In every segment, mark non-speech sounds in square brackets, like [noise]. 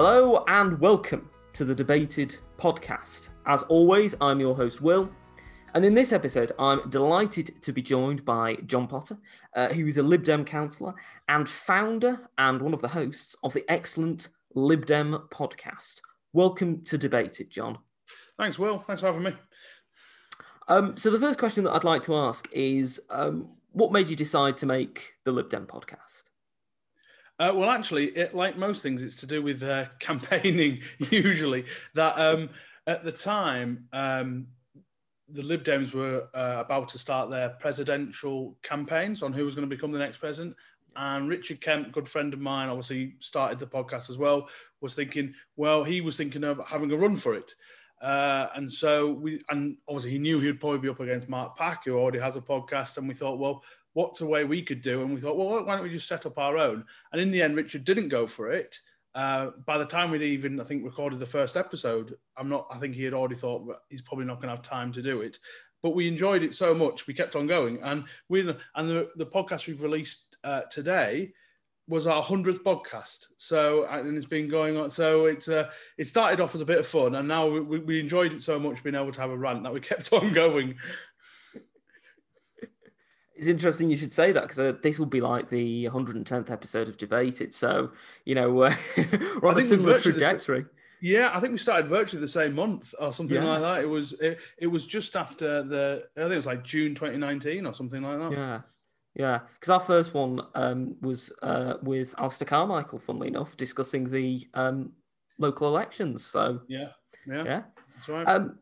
Hello and welcome to the Debated podcast. As always, I'm your host, Will. And in this episode, I'm delighted to be joined by John Potter, uh, who is a Lib Dem councillor and founder and one of the hosts of the excellent Lib Dem podcast. Welcome to Debated, John. Thanks, Will. Thanks for having me. Um, so, the first question that I'd like to ask is um, what made you decide to make the Lib Dem podcast? Uh, well, actually, it, like most things, it's to do with uh, [laughs] campaigning. Usually, that um, at the time, um, the Lib Dems were uh, about to start their presidential campaigns on who was going to become the next president. And Richard Kemp, good friend of mine, obviously started the podcast as well. Was thinking, well, he was thinking of having a run for it. Uh, and so we, and obviously he knew he would probably be up against Mark Pack, who already has a podcast. And we thought, well, what's a way we could do? And we thought, well, why don't we just set up our own? And in the end, Richard didn't go for it. Uh, by the time we'd even, I think, recorded the first episode, I'm not. I think he had already thought he's probably not going to have time to do it. But we enjoyed it so much, we kept on going, and we and the the podcast we've released uh, today was our hundredth podcast. So and it's been going on. So it's uh, it started off as a bit of fun, and now we, we enjoyed it so much being able to have a rant that we [laughs] kept on going. It's interesting you should say that because uh, this will be like the 110th episode of Debated. So, you know, uh, we're on a similar trajectory. yeah, I think we started virtually the same month or something yeah. like that. It was it, it was just after the I think it was like June 2019 or something like that. Yeah. Yeah, because our first one um, was uh, with Alistair Carmichael, funnily enough, discussing the um, local elections. So yeah, yeah, yeah. That's right. Um,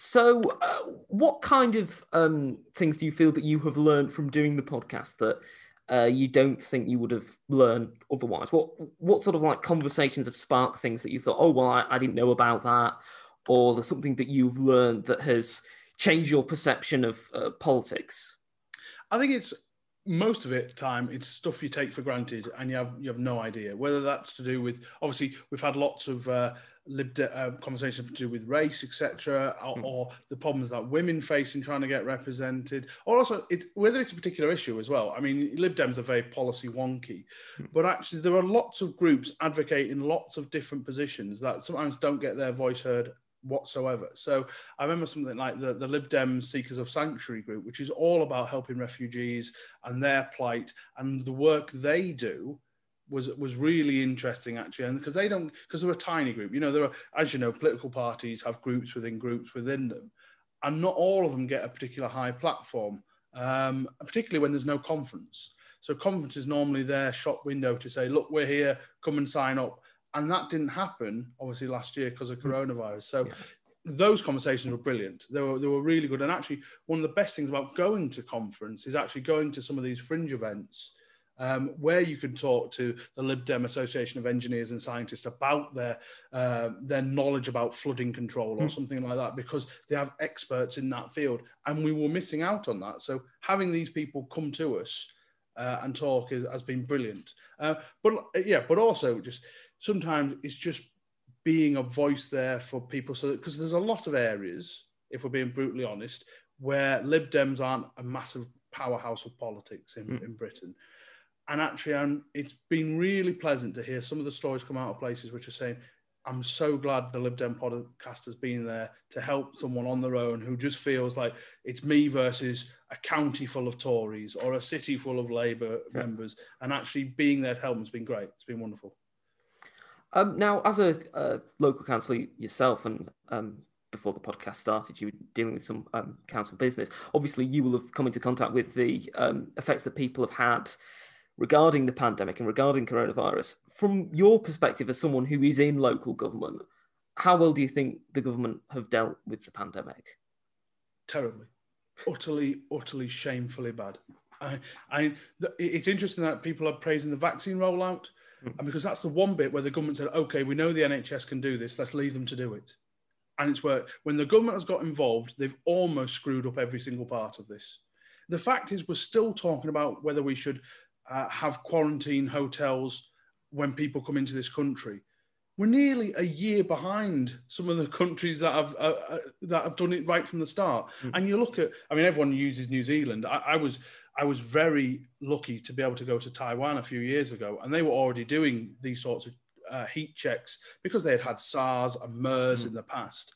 so, uh, what kind of um, things do you feel that you have learned from doing the podcast that uh, you don't think you would have learned otherwise? What what sort of like conversations have sparked things that you thought, oh well, I, I didn't know about that, or there's something that you've learned that has changed your perception of uh, politics? I think it's most of it time it's stuff you take for granted and you have you have no idea whether that's to do with obviously we've had lots of uh, lib de- uh, conversations to do with race, etc., or, mm. or, the problems that women face in trying to get represented, or also it's, whether it's a particular issue as well. I mean, Lib Dems are very policy wonky, mm. but actually there are lots of groups advocating lots of different positions that sometimes don't get their voice heard whatsoever. So I remember something like the, the Lib Dem Seekers of Sanctuary group, which is all about helping refugees and their plight and the work they do was was really interesting actually, and because they don't because they're a tiny group. You know, there are as you know, political parties have groups within groups within them, and not all of them get a particular high platform, um, particularly when there's no conference. So conference is normally their shop window to say, look, we're here, come and sign up, and that didn't happen obviously last year because of hmm. coronavirus. So. Yeah. Those conversations were brilliant. They were, they were really good. And actually, one of the best things about going to conference is actually going to some of these fringe events um, where you can talk to the Lib Dem Association of Engineers and Scientists about their uh, their knowledge about flooding control or mm. something like that, because they have experts in that field, and we were missing out on that. So having these people come to us uh, and talk is, has been brilliant. Uh, but yeah, but also just sometimes it's just being a voice there for people, so because there's a lot of areas, if we're being brutally honest, where Lib Dems aren't a massive powerhouse of politics in, mm. in Britain and actually, um, it's been really pleasant to hear some of the stories come out of places which are saying, I'm so glad the Lib Dem podcast has been there to help someone on their own who just feels like it's me versus a county full of Tories or a city full of Labour yeah. members. And actually being there to help them has been great. It's been wonderful. Um, now, as a, a, local councillor yourself, and um, before the podcast started, you were dealing with some um, council business. Obviously, you will have come into contact with the um, effects that people have had regarding the pandemic and regarding coronavirus, from your perspective as someone who is in local government, how well do you think the government have dealt with the pandemic? Terribly, utterly, utterly shamefully bad. I, I, it's interesting that people are praising the vaccine rollout. And because that's the one bit where the government said, "Okay, we know the NHS can do this. Let's leave them to do it." And it's where when the government has got involved, they've almost screwed up every single part of this. The fact is, we're still talking about whether we should uh, have quarantine hotels when people come into this country. We're nearly a year behind some of the countries that have uh, uh, that have done it right from the start. Mm. And you look at, I mean, everyone uses New Zealand. I, I was I was very lucky to be able to go to Taiwan a few years ago, and they were already doing these sorts of uh, heat checks because they had had SARS and MERS Mm. in the past,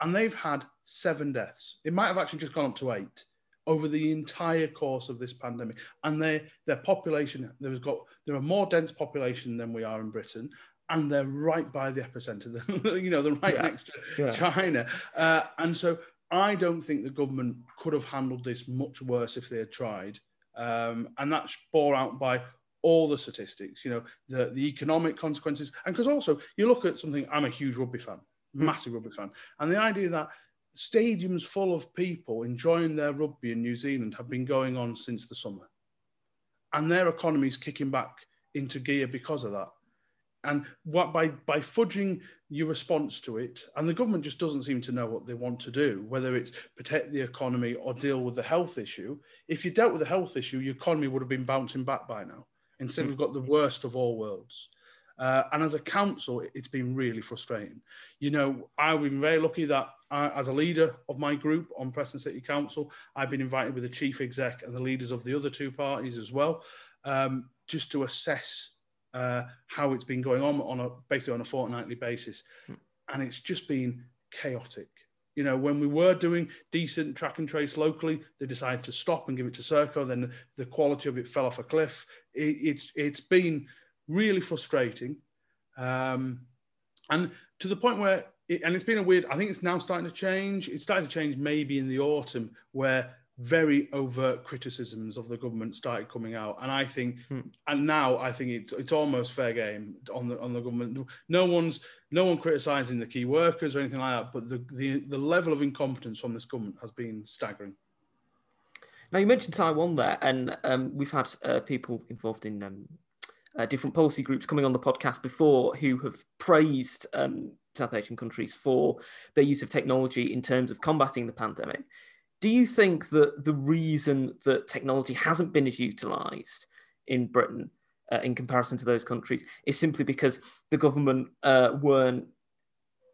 and they've had seven deaths. It might have actually just gone up to eight over the entire course of this pandemic. And their their population, there's got there are more dense population than we are in Britain, and they're right by the epicenter. [laughs] you know, they're right Yeah. next to Yeah. China, uh, and so I don't think the government could have handled this much worse if they had tried. Um, and that's bore out by all the statistics, you know, the, the economic consequences. And because also you look at something, I'm a huge rugby fan, massive rugby fan. And the idea that stadiums full of people enjoying their rugby in New Zealand have been going on since the summer. And their economy's kicking back into gear because of that. And what by by fudging your response to it, and the government just doesn't seem to know what they want to do, whether it's protect the economy or deal with the health issue. If you dealt with the health issue, your economy would have been bouncing back by now. Instead, we've got the worst of all worlds. Uh, and as a council, it- it's been really frustrating. You know, I've been very lucky that I, as a leader of my group on Preston City Council, I've been invited with the chief exec and the leaders of the other two parties as well, um, just to assess uh, how it's been going on on a basically on a fortnightly basis, and it's just been chaotic. You know, when we were doing decent track and trace locally, they decided to stop and give it to Serco. Then the quality of it fell off a cliff. It, it's it's been really frustrating, um, and to the point where it, and it's been a weird. I think it's now starting to change. It started to change maybe in the autumn where very overt criticisms of the government started coming out, and I think, Hmm. and now I think it's it's almost fair game on the on the government. No one's no one criticising the key workers or anything like that, but the the, the level of incompetence from this government has been staggering. Now you mentioned Taiwan there, and um, we've had uh, people involved in um, uh, different policy groups coming on the podcast before who have praised um, South Asian countries for their use of technology in terms of combating the pandemic. Do you think that the reason that technology hasn't been as utilised in Britain uh, in comparison to those countries is simply because the government uh, weren't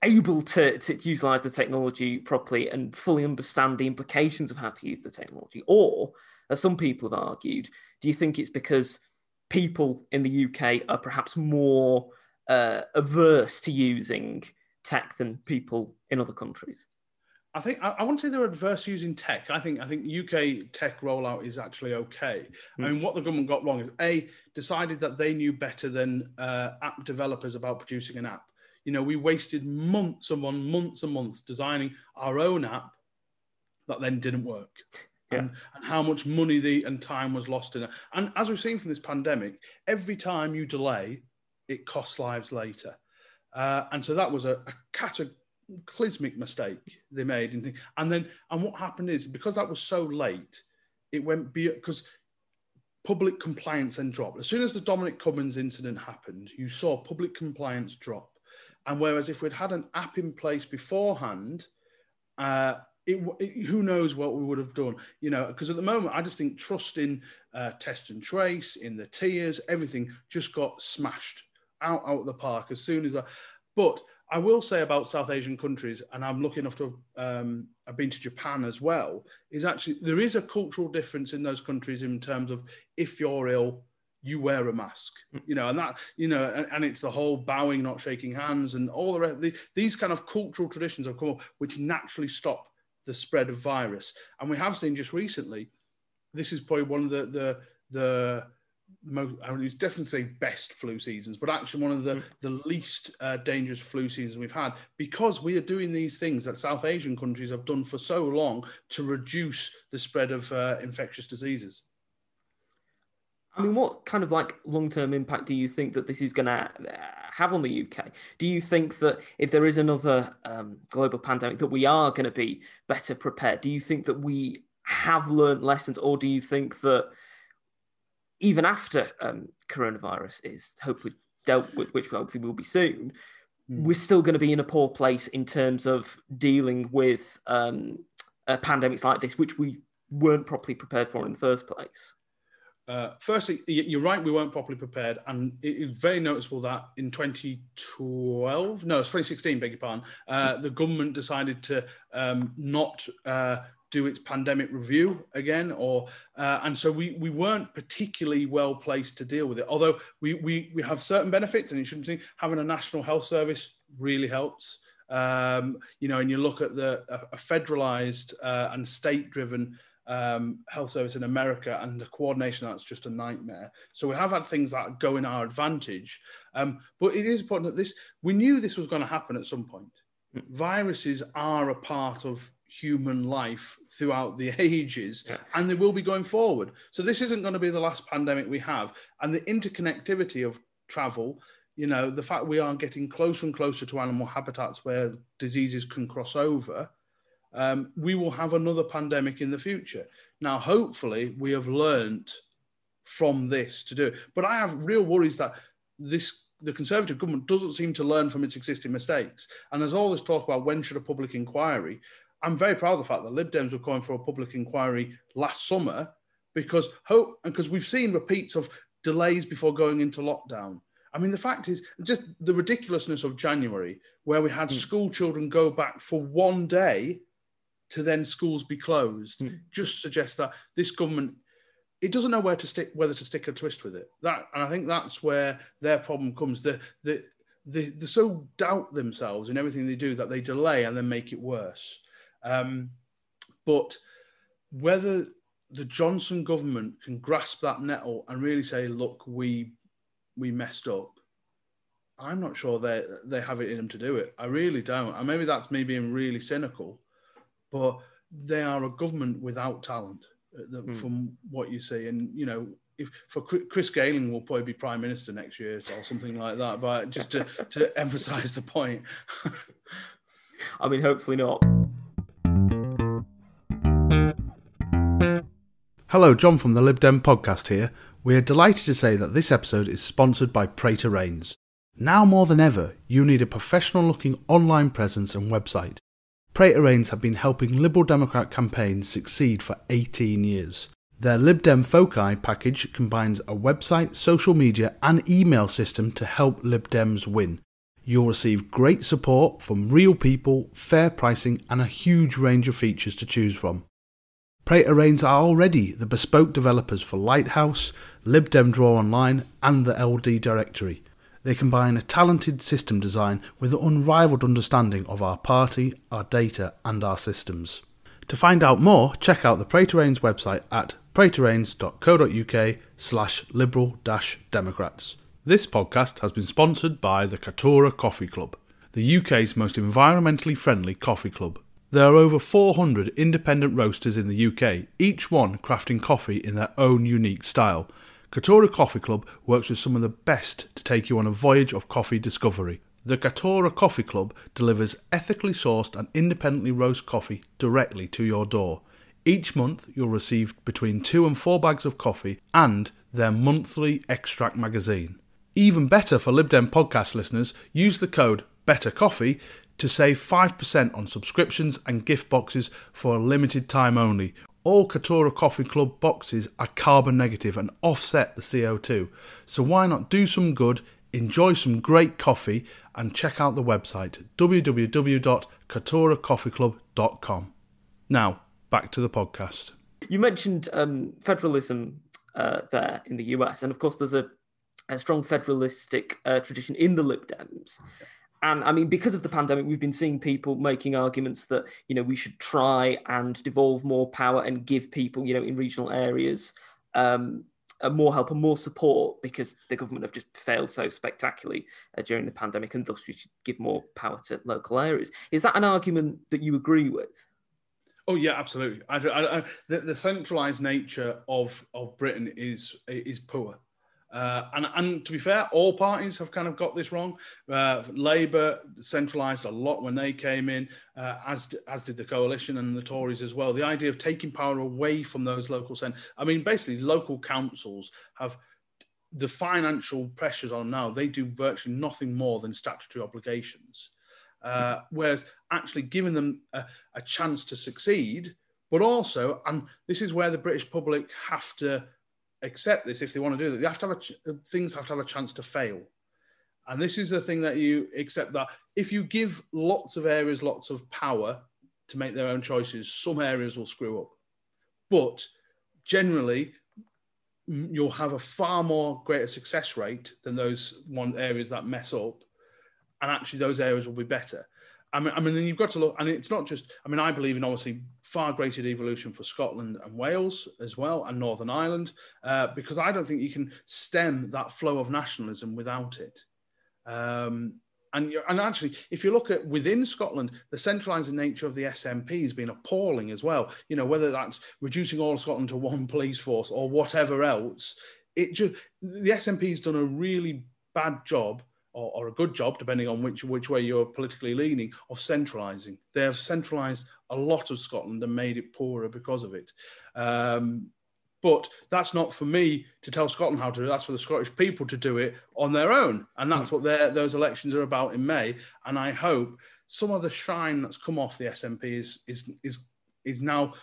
able to, to utilize the technology properly and fully understand the implications of how to use the technology? Or, as some people have argued, do you think it's because people in the UK are perhaps more uh, averse to using tech than people in other countries? I think I, I wouldn't say they're adverse using tech. I think I think UK tech rollout is actually okay. I mean, what the government got wrong is a decided that they knew better than uh, app developers about producing an app. You know, we wasted months and one months and months designing our own app that then didn't work. Yeah. And, and how much money the and time was lost in it. And as we've seen from this pandemic, every time you delay, it costs lives later. Uh, and so that was a, a cataclysmic mistake they made. And, and then, and what happened is because that was so late, it went because public compliance then dropped. As soon as the Dominic Cummings incident happened, you saw public compliance drop. And whereas if we'd had an app in place beforehand, uh, it, it, who knows what we would have done, you know, because at the moment, I just think trust in uh, test and trace, in the tiers, everything just got smashed out, out of the park as soon as I, but I will say about South Asian countries, and I'm lucky enough to have um, I've been to Japan as well, is actually there is a cultural difference in those countries in terms of if you're ill, you wear a mask, you know, and that, you know, and, and it's the whole bowing, not shaking hands, and all the, rest, the these kind of cultural traditions have come up, which naturally stop the spread of virus. And we have seen just recently, this is probably one of the the the most, I mean, it's definitely best flu seasons, but actually one of the, Mm. the least uh, dangerous flu seasons we've had because we are doing these things that South Asian countries have done for so long to reduce the spread of uh, infectious diseases. I mean, what kind of like long term impact do you think that this is going to have on the UK? Do you think that if there is another um, global pandemic, that we are going to be better prepared? Do you think that we have learned lessons, or do you think that even after um, coronavirus is hopefully dealt with, which hopefully will be soon, Mm. we're still going to be in a poor place in terms of dealing with um, uh, pandemics like this, which we weren't properly prepared for in the first place? Uh, firstly, you're right, we weren't properly prepared. And it is very noticeable that in 2012, no, it's 2016, beg your pardon, uh, the government decided to um, not uh, do its pandemic review again, or uh, and so we we weren't particularly well placed to deal with it. Although we we we have certain benefits, and you shouldn't think having a national health service really helps. Um, you know, and you look at the a, federalized uh, and state driven um, health service in America, and the coordination that's just a nightmare. So we have had things that go in our advantage, um, but it is important that this we knew this was going to happen at some point. Mm. Viruses are a part of human life throughout the [laughs] ages yeah. and they will be going forward. So this isn't going to be the last pandemic we have and the interconnectivity of travel you know the fact we are getting closer and closer to animal habitats where diseases can cross over um, we will have another pandemic in the future. Now hopefully we have learned from this to do it. But i have real worries that this the conservative government doesn't seem to learn from its existing mistakes. And there's all this talk about when should a public inquiry I'm very proud of the fact that Lib Dems were calling for a public inquiry last summer because hope and because we've seen repeats of delays before going into lockdown. I mean, the fact is just the ridiculousness of January, where we had mm. school children go back for one day to then schools be closed, mm. just suggests that this government it doesn't know where to stick, whether to stick a twist with it. That, and I think that's where their problem comes. The, the, they, they so doubt themselves in everything they do that they delay and then make it worse. Um, but whether the Johnson government can grasp that nettle and really say, "Look, we we messed up," I'm not sure they they have it in them to do it. I really don't. And maybe that's me being really cynical, but they are a government without talent, uh, the, mm. from what you see. And you know, if for Chris Grayling will probably be prime minister next year or something like that. But just to to [laughs] emphasise the point. [laughs] I mean, hopefully not. Hello, John from the Lib Dem podcast here. We are delighted to say that this episode is sponsored by Raines. Now more than ever, you need a professional looking online presence and website. Raines have been helping Liberal Democrat campaigns succeed for 18 years. Their Lib Dem Foci package combines a website, social media, and email system to help Lib Dems win. You'll receive great support from real people, fair pricing, and a huge range of features to choose from. Prater Raines are already the bespoke developers for Lighthouse, LibDem Draw Online, and the LD Directory. They combine a talented system design with an unrivaled understanding of our party, our data, and our systems. To find out more, check out the Prater Raines website at praterraines.co.uk slash liberal democrats. This podcast has been sponsored by the Katora Coffee Club, the UK's most environmentally friendly coffee club. There are over 400 independent roasters in the UK, each one crafting coffee in their own unique style. Katora Coffee Club works with some of the best to take you on a voyage of coffee discovery. The Katora Coffee Club delivers ethically sourced and independently roast coffee directly to your door. Each month, you'll receive between two and four bags of coffee and their monthly extract magazine. Even better for LibDem podcast listeners, use the code BETTERCOFFEE to save 5% on subscriptions and gift boxes for a limited time only. All Katora Coffee Club boxes are carbon negative and offset the CO2. So why not do some good, enjoy some great coffee, and check out the website www.katoracoffeeclub.com. Now, back to the podcast. You mentioned um, federalism uh, there in the US, and of course, there's a, a strong federalistic uh, tradition in the Lib Dems and I mean, because of the pandemic, we've been seeing people making arguments that you know we should try and devolve more power and give people, you know, in regional areas, um, more help and more support because the government have just failed so spectacularly uh, during the pandemic, and thus we should give more power to local areas. Is that an argument that you agree with? Oh yeah, absolutely. I, I, I, the, the centralized nature of of Britain is is poor. Uh, and, and to be fair, all parties have kind of got this wrong. Uh, Labour centralised a lot when they came in, uh, as as did the coalition and the Tories as well. The idea of taking power away from those local centres. I mean, basically, local councils have the financial pressures on now. They do virtually nothing more than statutory obligations, uh, whereas actually giving them a, a chance to succeed, but also, and this is where the British public have to accept this if they want to do that. They have to have a, uh, things have to have a chance to fail. And this is the thing that you accept that if you give lots of areas lots of power, to make their own choices, some areas will screw up. But generally, you'll have a far more greater success rate than those one areas that mess up. And actually, those areas will be better. I mean, I mean, then you've got to look, and it's not just. I mean, I believe in obviously far greater devolution for Scotland and Wales as well, and Northern Ireland, uh, because I don't think you can stem that flow of nationalism without it. Um, and and actually, if you look at within Scotland, the centralising nature of the SNP has been appalling as well. You know, whether that's reducing all of Scotland to one police force or whatever else, it just the SNP has done a really bad job or, or, a good job, depending on which which way you're politically leaning, of centralising. They have centralised a lot of Scotland and made it poorer because of it. Um, but that's not for me to tell Scotland how to do it. That's for the Scottish people to do it on their own. And that's what those elections are about in May. And I hope some of the shine that's come off the SNP is, is, is, is now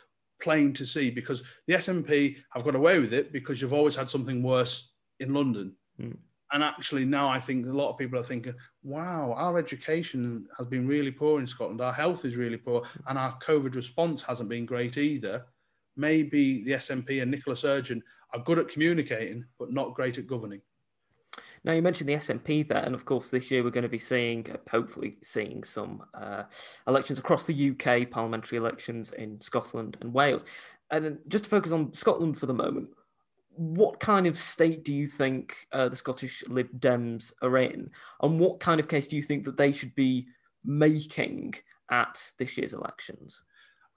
plain to see because the SNP have got away with it because you've always had something worse in London. Mm. And actually, now I think a lot of people are thinking, wow, our education has been really poor in Scotland. Our health is really poor. And our COVID response hasn't been great either maybe the SNP and Nicola Sturgeon are good at communicating, but not great at governing. Now you mentioned the SNP there, and of course this year we're going to be seeing, hopefully seeing some uh, elections across the UK, parliamentary elections in Scotland and Wales. And just to focus on Scotland for the moment, what kind of state do you think uh, the Scottish Lib Dems are in, and what kind of case do you think that they should be making at this year's elections?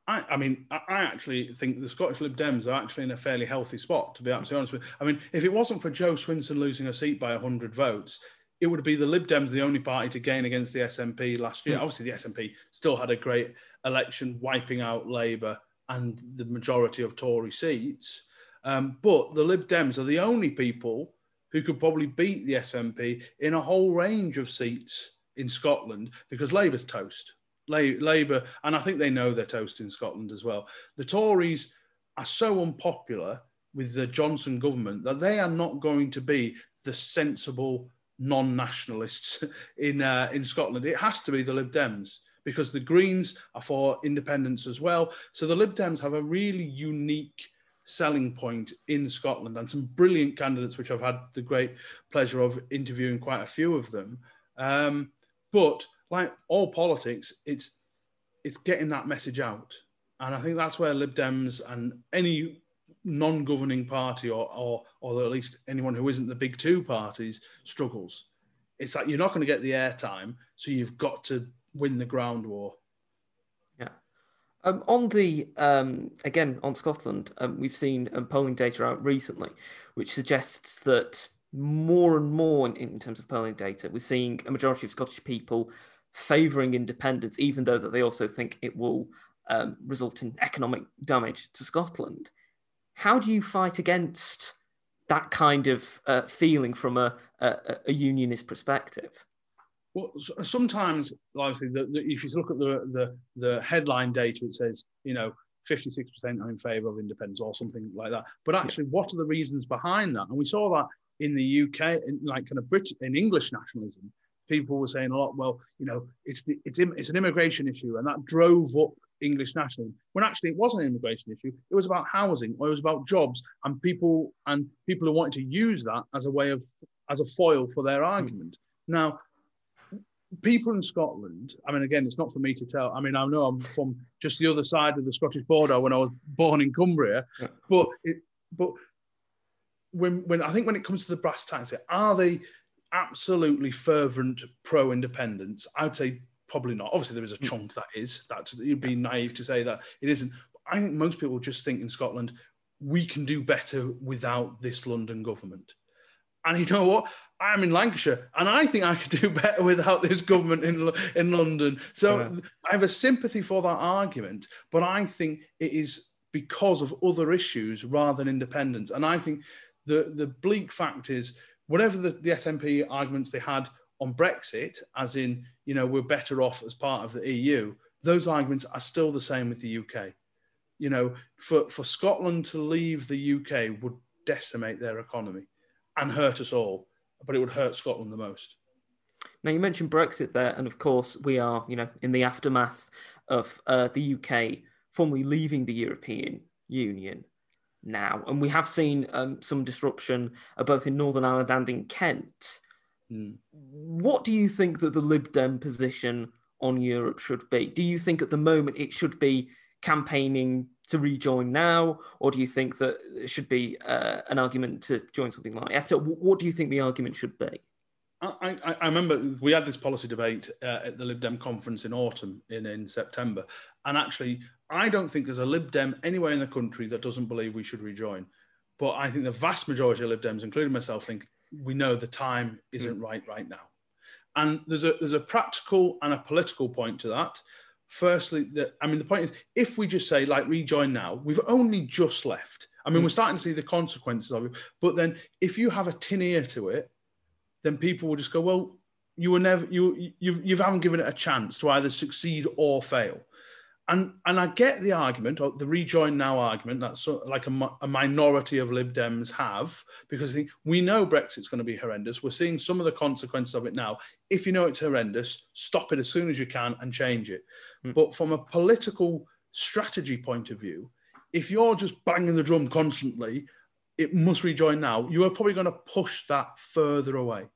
I, I mean, I, I actually think the Scottish Lib Dems are actually in a fairly healthy spot, to be absolutely honest with you. I mean, if it wasn't for Jo Swinson losing a seat by 100 votes, it would be the Lib Dems the only party to gain against the SNP last year. Mm. Obviously, the SNP still had a great election, wiping out Labour and the majority of Tory seats. Um, but the Lib Dems are the only people who could probably beat the SNP in a whole range of seats in Scotland because Labour's toast. Labour, and I think they know they're toast in Scotland as well. The Tories are so unpopular with the Johnson government that they are not going to be the sensible non-nationalists [laughs] in uh, in Scotland. It has to be the Lib Dems because the Greens are for independence as well. So the Lib Dems have a really unique selling point in Scotland and some brilliant candidates, which I've had the great pleasure of interviewing quite a few of them. Um, but like all politics, it's it's getting that message out, and I think that's where Lib Dems and any non-governing party or or or at least anyone who isn't the big two parties struggles. It's like you're not going to get the airtime, so you've got to win the ground war. Um, on the um, again on Scotland, um, we've seen um, polling data out recently, which suggests that more and more in, in terms of polling data, we're seeing a majority of Scottish people favouring independence, even though that they also think it will um, result in economic damage to Scotland. How do you fight against that kind of uh, feeling from a, a, a, unionist perspective? Well, sometimes, obviously, the, the, if you look at the, the, the headline data, it says, you know, 56% are in favour of independence or something like that. But actually, yeah. what are the reasons behind that? And we saw that in the UK, in like kind of British, in English nationalism, people were saying a lot, well, you know, it's it's it's an immigration issue, and that drove up English nationalism. When actually it wasn't an immigration issue; it was about housing, or it was about jobs, and people and people who wanted to use that as a way of as a foil for their argument. Mm. Now, people in Scotland, I mean, again, it's not for me to tell. I mean, I know I'm from just the other side of the Scottish border when I was born in Cumbria, yeah. but it, but when when I think when it comes to the brass tacks, are they absolutely fervent pro independence? I'd say probably not. Obviously, there is a hmm. chunk that is. That you'd be naive to say that it isn't. I think most people just think in Scotland we can do better without this London government. And you know what? I'm in Lancashire, and I think I could [laughs] do better without this government in in London. So yeah. I have a sympathy for that argument, but I think it is because of other issues rather than independence. And I think the the bleak fact is whatever the, the SNP arguments they had on Brexit, as in, you know, we're better off as part of the EU, those arguments are still the same with the UK. You know, for, for Scotland to leave the UK would decimate their economy and hurt us all, but it would hurt Scotland the most. Now you mentioned Brexit there, and of course we are, you know, in the aftermath of uh, the UK formally leaving the European Union now, and we have seen um, some disruption uh, both in Northern Ireland and in Kent. Mm. What do you think that the Lib Dem position on Europe should be? Do you think at the moment it should be campaigning to rejoin now, or do you think that it should be uh, an argument to join something like EFTA? What do you think the argument should be? I, I, I remember we had this policy debate uh, at the Lib Dem conference in autumn in, in September, and actually, I don't think there's a Lib Dem anywhere in the country that doesn't believe we should rejoin. But I think the vast majority of Lib Dems, including myself, think we know the time isn't mm. right right now. And there's a there's a practical and a political point to that. Firstly, that I mean, the point is, if we just say like rejoin now, we've only just left. I mean, mm. we're starting to see the consequences of it. But then, if you have a tin ear to it, then people will just go, well, you were never you you you haven't given it a chance to either succeed or fail and and I get the argument, or the rejoin now argument, of like a, a, minority of Lib Dems have, because we know Brexit's going to be horrendous. We're seeing some of the consequences of it now. If you know it's horrendous, stop it as soon as you can and change it. Mm. But from a political strategy point of view, if you're just banging the drum constantly, it must rejoin now. You are probably going to push that further away.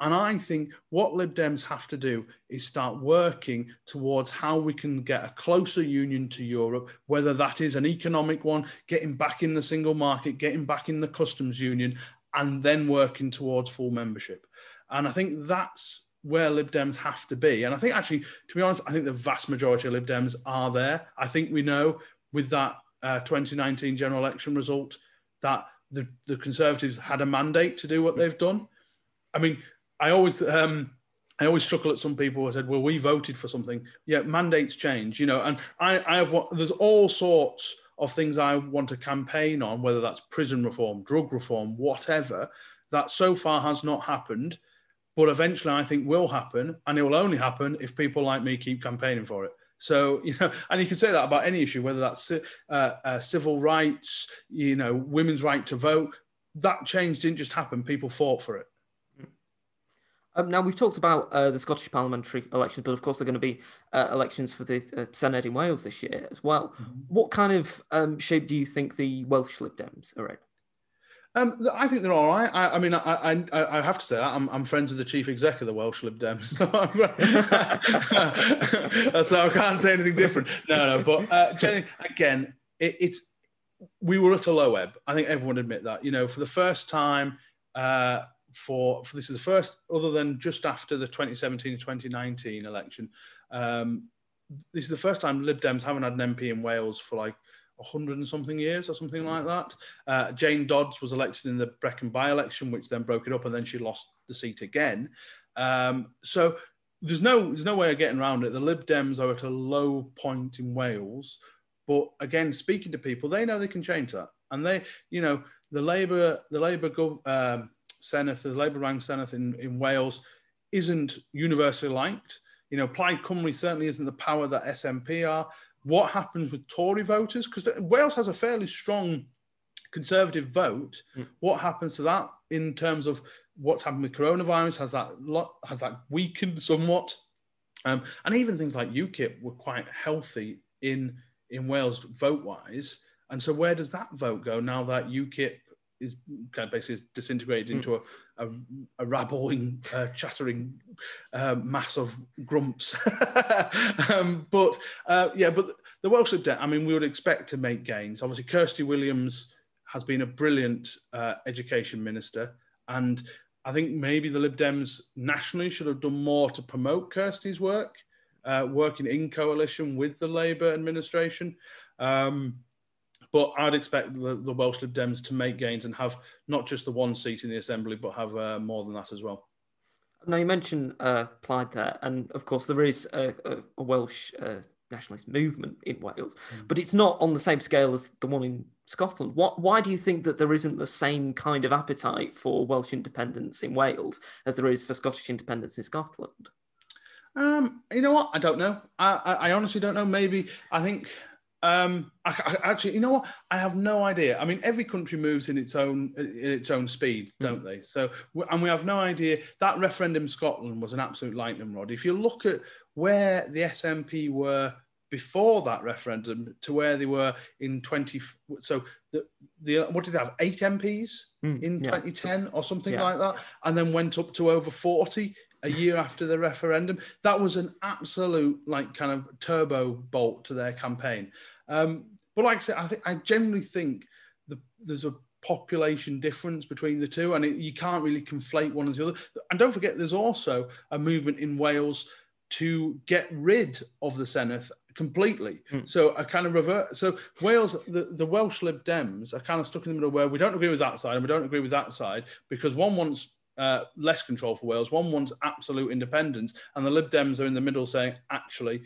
And I think what Lib Dems have to do is start working towards how we can get a closer union to Europe, whether that is an economic one, getting back in the single market, getting back in the customs union, and then working towards full membership. And I think that's where Lib Dems have to be. And I think actually, to be honest, I think the vast majority of Lib Dems are there. I think we know with that uh, 2019 general election result that the, the Conservatives had a mandate to do what they've done. I mean, I always um, I always chuckle at some people who said, "Well, we voted for something." Yeah, mandates change, you know, and I, I have there's all sorts of things I want to campaign on, whether that's prison reform, drug reform, whatever. That so far has not happened, but eventually I think will happen, and it will only happen if people like me keep campaigning for it. So [laughs] you know, and you can say that about any issue, whether that's uh, uh, civil rights, you know, women's right to vote. That change didn't just happen; people fought for it. Um, now we've talked about uh, the Scottish parliamentary elections, but of course they're going to be uh, elections for the uh, Senedd in Wales this year as well. Mm-hmm. What kind of um, shape do you think the Welsh Lib Dems are in? Um, I think they're all right. I, I mean, I, I, I, have to say that I'm, I'm friends with the chief exec of the Welsh Lib Dems, [laughs] so I can't say anything different. No, no. But uh, Jenny, again, it, it's we were at a low ebb. I think everyone admit that. You know, for the first time. For, for this is the first, other than just after the 2017-2019 election, um, this is the first time Lib Dems haven't had an MP in Wales for like a hundred and something years or something like that. Uh, Jane Dodds was elected in the Brecon by-election, which then broke it up, and then she lost the seat again. Um, so there's no there's no way of getting around it. The Lib Dems are at a low point in Wales, but again, speaking to people, they know they can change that, and they, you know, the Labour the Labour gov- um, Senedd, the Labour rank Senedd in, in Wales, isn't universally liked. You know, Plaid Cymru certainly isn't the power that SNP are. What happens with Tory voters? Because Wales has a fairly strong conservative vote. Mm. What happens to that in terms of what's happened with coronavirus? Has that lot, has that weakened somewhat? Um, and even things like UKIP were quite healthy in in Wales vote wise. And so where does that vote go now that UKIP is kind of basically disintegrated mm. into a, a, a rabbling, uh, chattering uh, mass of grumps. [laughs] um, but uh, yeah, but the Welsh Lib Dem, I mean, we would expect to make gains. Obviously, Kirsty Williams has been a brilliant uh, education minister, and I think maybe the Lib Dems nationally should have done more to promote Kirsty's work, uh, working in coalition with the Labour administration. Um, but I'd expect the, the, Welsh Lib Dems to make gains and have not just the one seat in the Assembly, but have uh, more than that as well. Now, you mentioned uh, Plaid there, and of course, there is a, a, a Welsh uh, nationalist movement in Wales, mm. but it's not on the same scale as the one in Scotland. What, why do you think that there isn't the same kind of appetite for Welsh independence in Wales as there is for Scottish independence in Scotland? Um, you know what? I don't know. I, I, I honestly don't know. Maybe I think um, I, I, actually, you know what? I have no idea. I mean, every country moves in its own in its own speed, hmm. don't mm. they? So, and we have no idea. That referendum in Scotland was an absolute lightning rod. If you look at where the SNP were before that referendum to where they were in 20 so the, the what did they have eight MPs mm, in yeah. 2010 or something yeah. like that and then went up to over 40 a year after the referendum that was an absolute like kind of turbo bolt to their campaign um, but like I said I think I generally think the, there's a population difference between the two and it, you can't really conflate one and the other and don't forget there's also a movement in Wales to get rid of the Senedd completely. Mm. So I kind of revert. So Wales, the, the Welsh Lib Dems are kind of stuck in the middle where we don't agree with that side and we don't agree with that side because one wants uh, less control for Wales, one wants absolute independence, and the Lib Dems are in the middle saying, actually,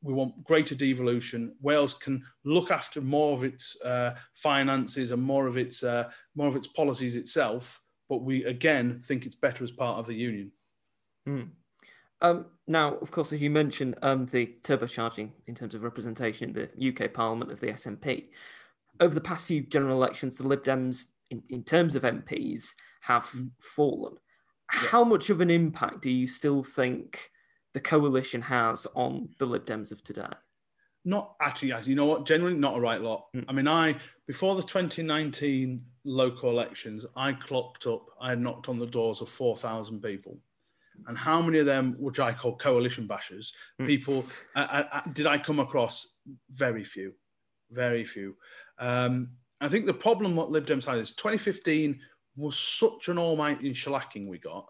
we want greater devolution. Wales can look after more of its uh, finances and more of its uh, more of its policies itself, but we again think it's better as part of the union. Mm. Um, now, of course, as you mentioned, um, the turbocharging in terms of representation in the UK Parliament of the SNP. Over the past few general elections, the Lib Dems, in, in terms of MPs, have mm. fallen. Yeah. How much of an impact do you still think the coalition has on the Lib Dems of today? Not actually, as you know what, generally not a right lot. Mm. I mean, I before the 2019 local elections, I clocked up, I had knocked on the doors of 4,000 people and how many of them, which I call coalition bashers, mm. people uh, uh, did I come across? Very few, very few. Um, I think the problem what Lib Dems had is 2015 was such an almighty shellacking we got,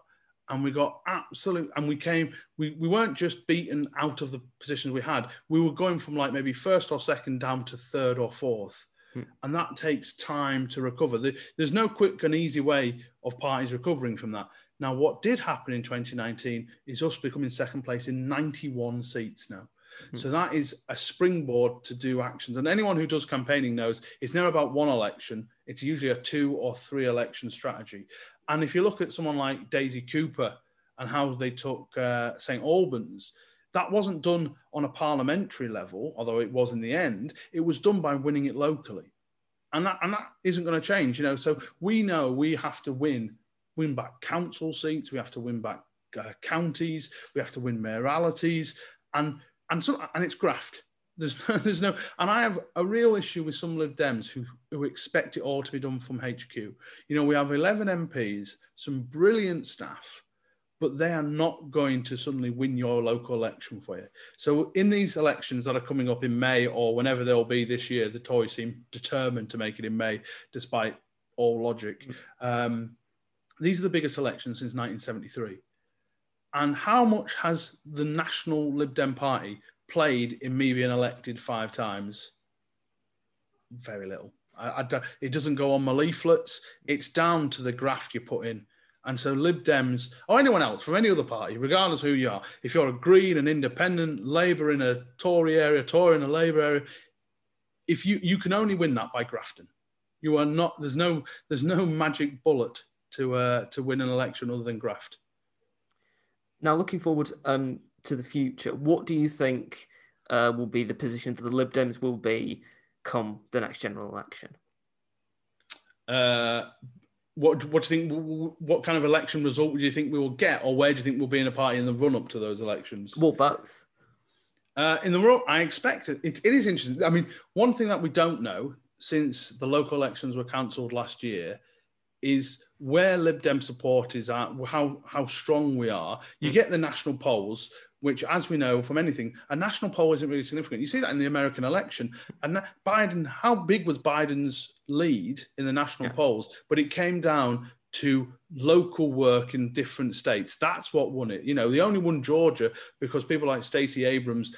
and we got absolute, and we came, we, we weren't just beaten out of the positions we had, we were going from like maybe first or second down to third or fourth. Hmm. And that takes time to recover. There's no quick and easy way of parties recovering from that. Now, what did happen in 2019 is us becoming second place in 91 seats now. Mm-hmm. So that is a springboard to do actions. And anyone who does campaigning knows it's never about one election, it's usually a two or three election strategy. And if you look at someone like Daisy Cooper and how they took uh, St. Albans, that wasn't done on a parliamentary level, although it was in the end. It was done by winning it locally. And that, and that isn't going to change, you know. So we know we have to win win back council seats, we have to win back uh, counties, we have to win mayoralities, and and so and it's graft. There's no, [laughs] there's no, and I have a real issue with some Lib Dems who who expect it all to be done from HQ. You know, we have 11 MPs, some brilliant staff, but they are not going to suddenly win your local election for you. So in these elections that are coming up in May or whenever they'll be this year, the Tories seem determined to make it in May, despite all logic. Mm. Um, these are the biggest elections since 1973. And how much has the National Lib Dem Party played in me being elected five times? Very little. I, I it doesn't go on my leaflets. It's down to the graft you put in. And so Lib Dems, or anyone else from any other party, regardless who you are, if you're a Green, an Independent, Labour in a Tory area, Tory in a Labour area, if you you can only win that by grafting. You are not. There's no. There's no magic bullet to uh, to win an election other than graft. Now, looking forward um, to the future, what do you think uh, will be the position that the Lib Dems will be come the next general election? Uh, what what do you think? What kind of election result do you think we will get, or where do you think we'll be in a party in the run up to those elections? Well, both. Uh, in the run, I expect it, it. It is interesting. I mean, one thing that we don't know since the local elections were cancelled last year is where Lib Dem support is at, how how strong we are. You hmm. get the national polls, which, as we know from anything, a national poll isn't really significant. You see that in the American election. And Biden, how big was Biden's lead in the national yeah. polls? But it came down to local work in different states. That's what won it. You know, the only won Georgia because people like Stacey Abrams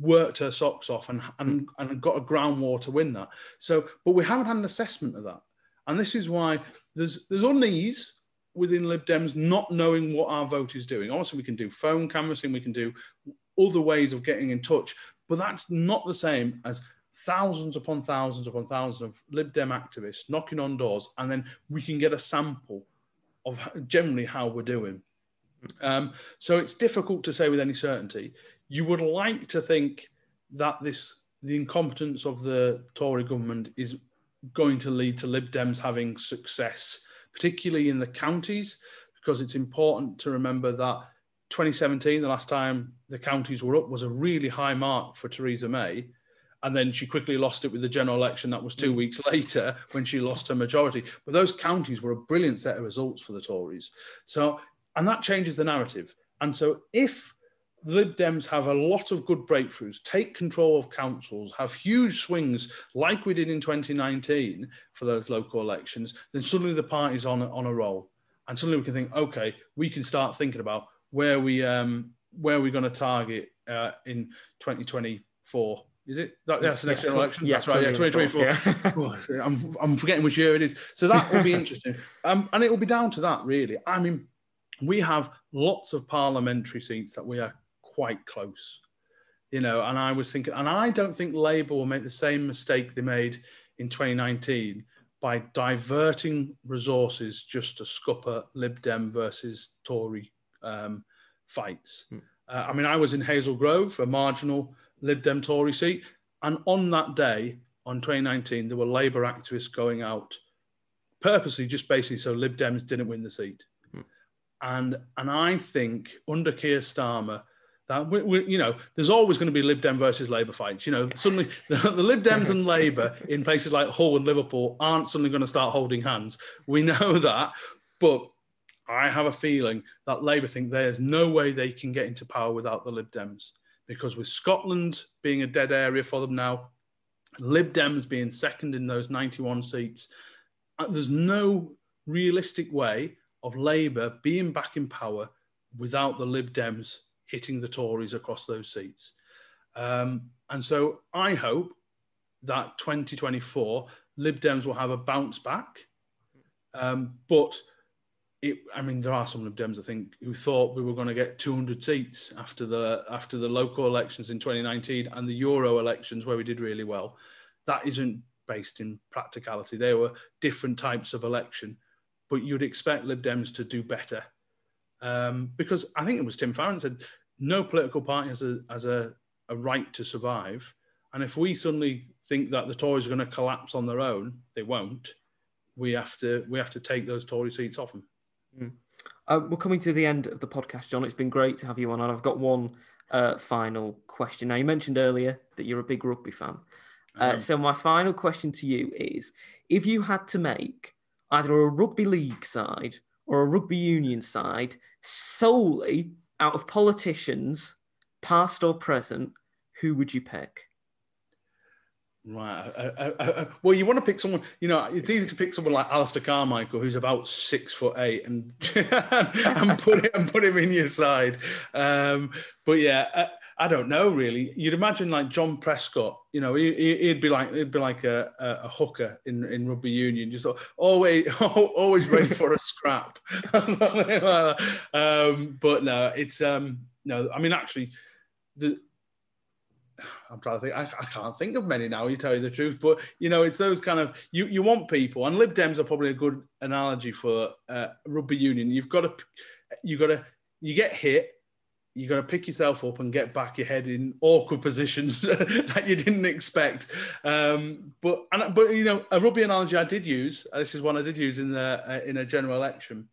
worked her socks off and, and, hmm. and got a ground war to win that. So, but we haven't had an assessment of that. And this is why there's there's unease within Lib Dems not knowing what our vote is doing. Obviously, we can do phone canvassing, we can do other ways of getting in touch, but that's not the same as thousands upon thousands upon thousands of Lib Dem activists knocking on doors, and then we can get a sample of generally how we're doing. Um, so it's difficult to say with any certainty. You would like to think that this the incompetence of the Tory government is going to lead to Lib Dems having success, particularly in the counties, because it's important to remember that 2017, the last time the counties were up, was a really high mark for Theresa May. And then she quickly lost it with the general election. That was two mm. weeks [laughs] later when she lost her majority. But those counties were a brilliant set of results for the Tories. So, and that changes the narrative. And so, if the Lib Dems have a lot of good breakthroughs, take control of councils, have huge swings like we did in 2019 for those local elections, then suddenly the party's on, on a roll. And suddenly we can think, okay, we can start thinking about where we um, where we're going to target uh, in 2024. Is it? That, that's the next yeah, general election. Yeah, that's right. Yeah, 2024. Yeah. [laughs] I'm, I'm forgetting which year it is. So that will be interesting. Um, and it will be down to that, really. I mean, we have lots of parliamentary seats that we are quite close, you know. And I was thinking, and I don't think Labour will make the same mistake they made in 2019 by diverting resources just to scupper Lib Dem versus Tory um, fights. Hmm. Uh, I mean, I was in Hazel Grove, a marginal Lib Dem Tory seat, and on that day, on 2019, there were Labour activists going out purposely, just basically so Lib Dems didn't win the seat. Hmm. And and I think under Keir Starmer, that we, we, you know, there's always going to be Lib Dem versus Labour fights. You know, suddenly the, [laughs] the Lib Dems and Labour in places like Hull and Liverpool aren't suddenly going to start holding hands. We know [laughs] that, but I have a feeling that Labour think there's no way they can get into power without the Lib Dems. Because with Scotland being a dead area for them now, Lib Dems being second in those 91 seats, uh, there's no realistic way of Labour being back in power without the Lib Dems hitting the Tories across those seats. Um, and so I hope that 2024 Lib Dems will have a bounce back. Um, but it, I mean, there are some Lib Dems I think who thought we were going to get 200 seats after the after the local elections in 2019 and the Euro elections where we did really well. That isn't based in practicality. They were different types of election, but you'd expect Lib Dems to do better um, because I think it was Tim Farron said no political party has a has a, a right to survive, and if we suddenly think that the Tories are going to collapse on their own, they won't. We have to we have to take those Tory seats off them. Mm. Uh, we're coming to the end of the podcast, John. It's been great to have you on, and I've got one uh, final question. Now, you mentioned earlier that you're a big rugby fan. Uh, so, my final question to you is if you had to make either a rugby league side or a rugby union side solely out of politicians, past or present, who would you pick? Right. Uh, uh, uh, well, you want to pick someone. You know, it's easy to pick someone like Alistair Carmichael, who's about six foot eight, and [laughs] and put it and put him in your side. Um, but yeah, I don't know really. You'd imagine like John Prescott. You know, he, would be like he'd be like a, a, hooker in, in rugby union, just always [laughs] always ready for a scrap. [laughs] um, but no, it's um, no. I mean, actually, the I'm trying to think. I, I, can't think of many now. You tell you the truth, but you know, it's those kind of you. You want people, and Lib Dems are probably a good analogy for uh, rugby union. You've got to, you got to, you get hit. You got to pick yourself up and get back your head in awkward positions [laughs] that you didn't expect. Um, but and, but you know, a rugby analogy I did use. This is one I did use in the uh, in a general election,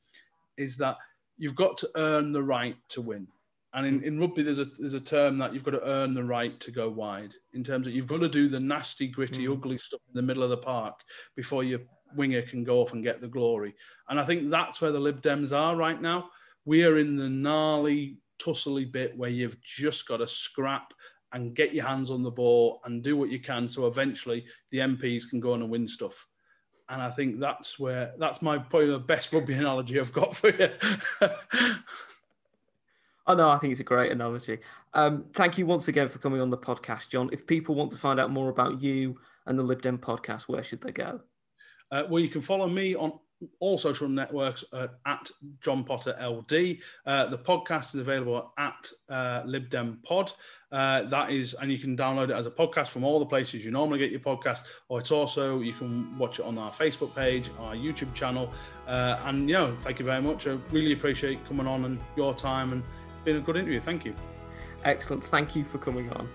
is that you've got to earn the right to win and in, in rugby, there's a there's a term that you've got to earn the right to go wide. In terms of you've got to do the nasty, gritty, mm. ugly stuff in the middle of the park before your winger can go off and get the glory. And I think that's where the Lib Dems are right now. We are in the gnarly, tussly bit where you've just got to scrap and get your hands on the ball and do what you can, so eventually the MPs can go on and win stuff. And I think that's where that's my probably the best rugby [laughs] analogy I've got for you. [laughs] Oh no, I think it's a great analogy. Um, thank you once again for coming on the podcast, John. If people want to find out more about you and the Lib Dem podcast, where should they go? Uh, well, you can follow me on all social networks at John Potter LD. Uh, the podcast is available at uh, LibDem Pod. Uh, that is, and you can download it as a podcast from all the places you normally get your podcast, or it's also you can watch it on our Facebook page, our YouTube channel. Uh, and you know, thank you very much. I really appreciate coming on and your time and been a good interview. Thank you. Excellent. Thank you for coming on.